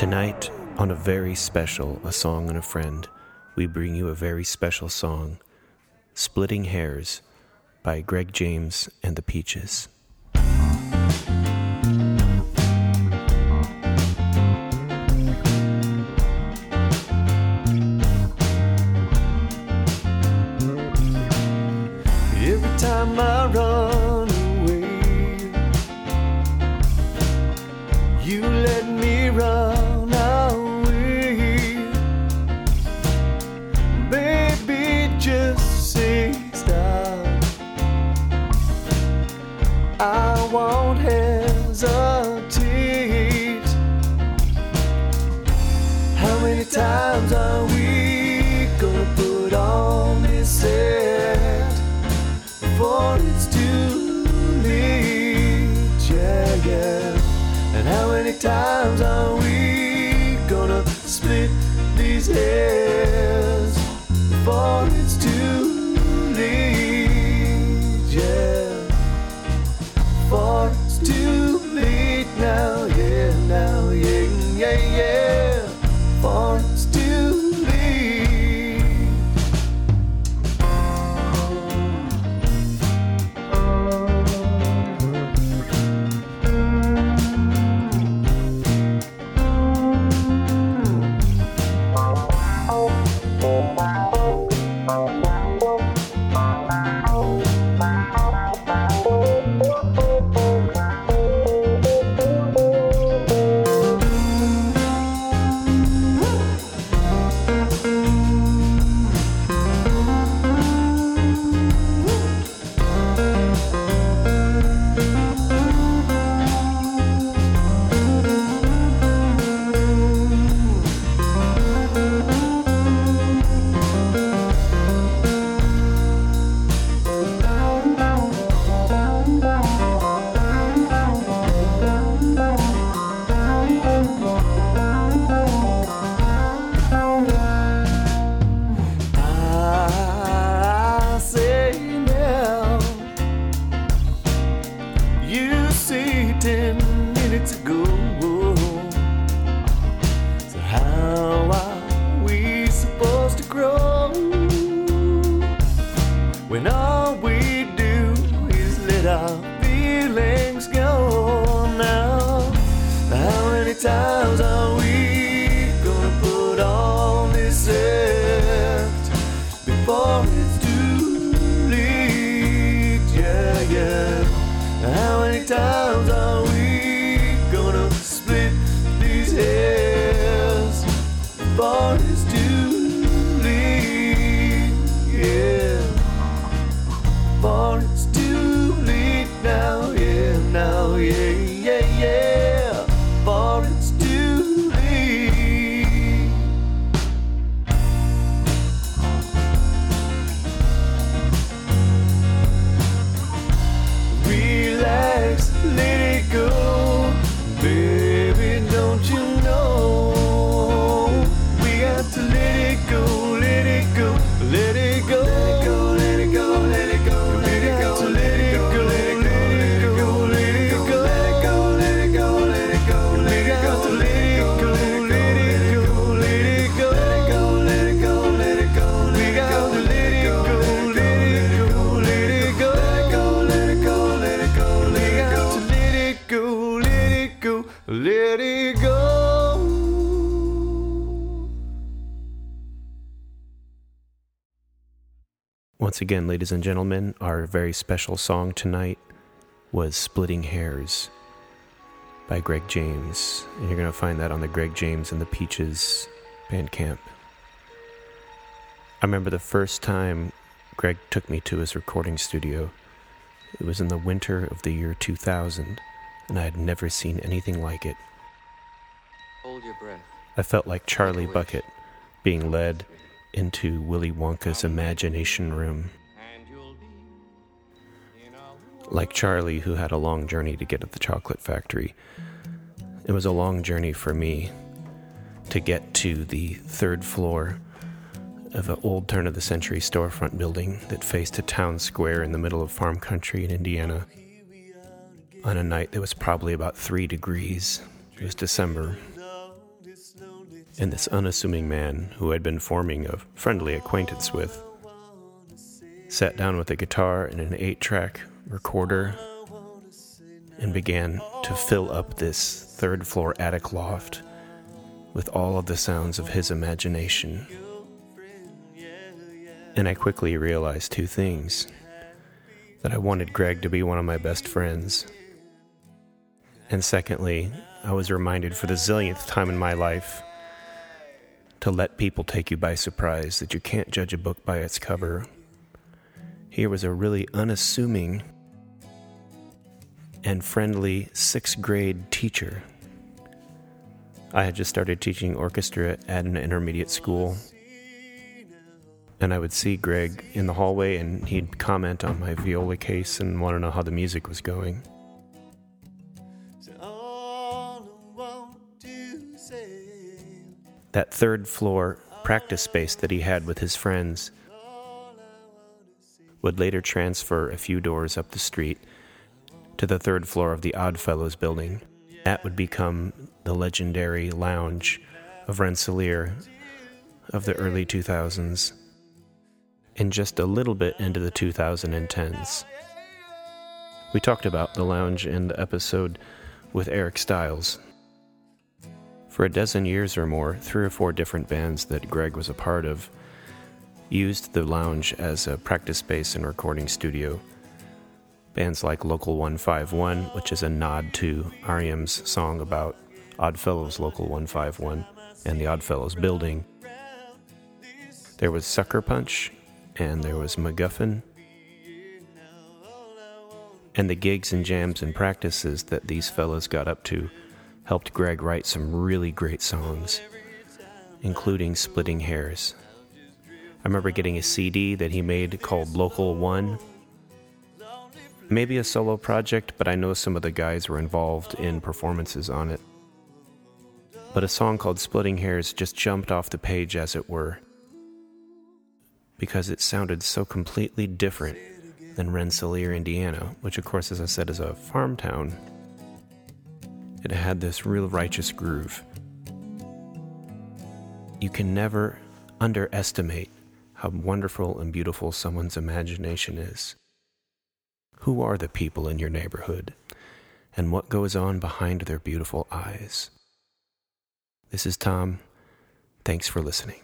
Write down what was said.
Tonight, on a very special A Song and a Friend, we bring you a very special song, Splitting Hairs by Greg James and the Peaches. Every time I run away, you let me Yeah. And how many times are we gonna split these hairs before it's too late? Yeah. Before it's too minutes ago. So how are we supposed to grow when all we do is let our feelings go now? How many times are we gonna put on this act? before it's too late. Yeah, yeah. How many times now, yeah, yeah, yeah. Before it's too late. Relax, Once again, ladies and gentlemen, our very special song tonight was Splitting Hairs by Greg James. And you're going to find that on the Greg James and the Peaches Bandcamp. I remember the first time Greg took me to his recording studio. It was in the winter of the year 2000, and I had never seen anything like it. Hold your breath. I felt like Charlie Bucket being led into Willy Wonka's imagination room. Like Charlie, who had a long journey to get to the chocolate factory. It was a long journey for me to get to the third floor of an old turn of the century storefront building that faced a town square in the middle of farm country in Indiana on a night that was probably about three degrees. It was December. And this unassuming man, who I'd been forming a friendly acquaintance with, sat down with a guitar and an eight track recorder and began to fill up this third floor attic loft with all of the sounds of his imagination. And I quickly realized two things that I wanted Greg to be one of my best friends. And secondly, I was reminded for the zillionth time in my life to let people take you by surprise, that you can't judge a book by its cover. Here was a really unassuming and friendly sixth grade teacher. I had just started teaching orchestra at an intermediate school. And I would see Greg in the hallway and he'd comment on my viola case and want to know how the music was going. That third floor practice space that he had with his friends would later transfer a few doors up the street to the third floor of the Oddfellows building. That would become the legendary lounge of Rensselaer of the early 2000s and just a little bit into the 2010s. We talked about the lounge in the episode with Eric Stiles. For a dozen years or more, three or four different bands that Greg was a part of used the lounge as a practice space and recording studio. Bands like Local 151, which is a nod to REM's song about Oddfellows Local 151 and the Oddfellows building. There was Sucker Punch, and there was MacGuffin. And the gigs and jams and practices that these fellows got up to helped Greg write some really great songs, including Splitting Hairs. I remember getting a CD that he made called Local One. Maybe a solo project, but I know some of the guys were involved in performances on it. But a song called Splitting Hairs just jumped off the page, as it were, because it sounded so completely different than Rensselaer, Indiana, which, of course, as I said, is a farm town. It had this real righteous groove. You can never underestimate how wonderful and beautiful someone's imagination is. Who are the people in your neighborhood? And what goes on behind their beautiful eyes? This is Tom. Thanks for listening.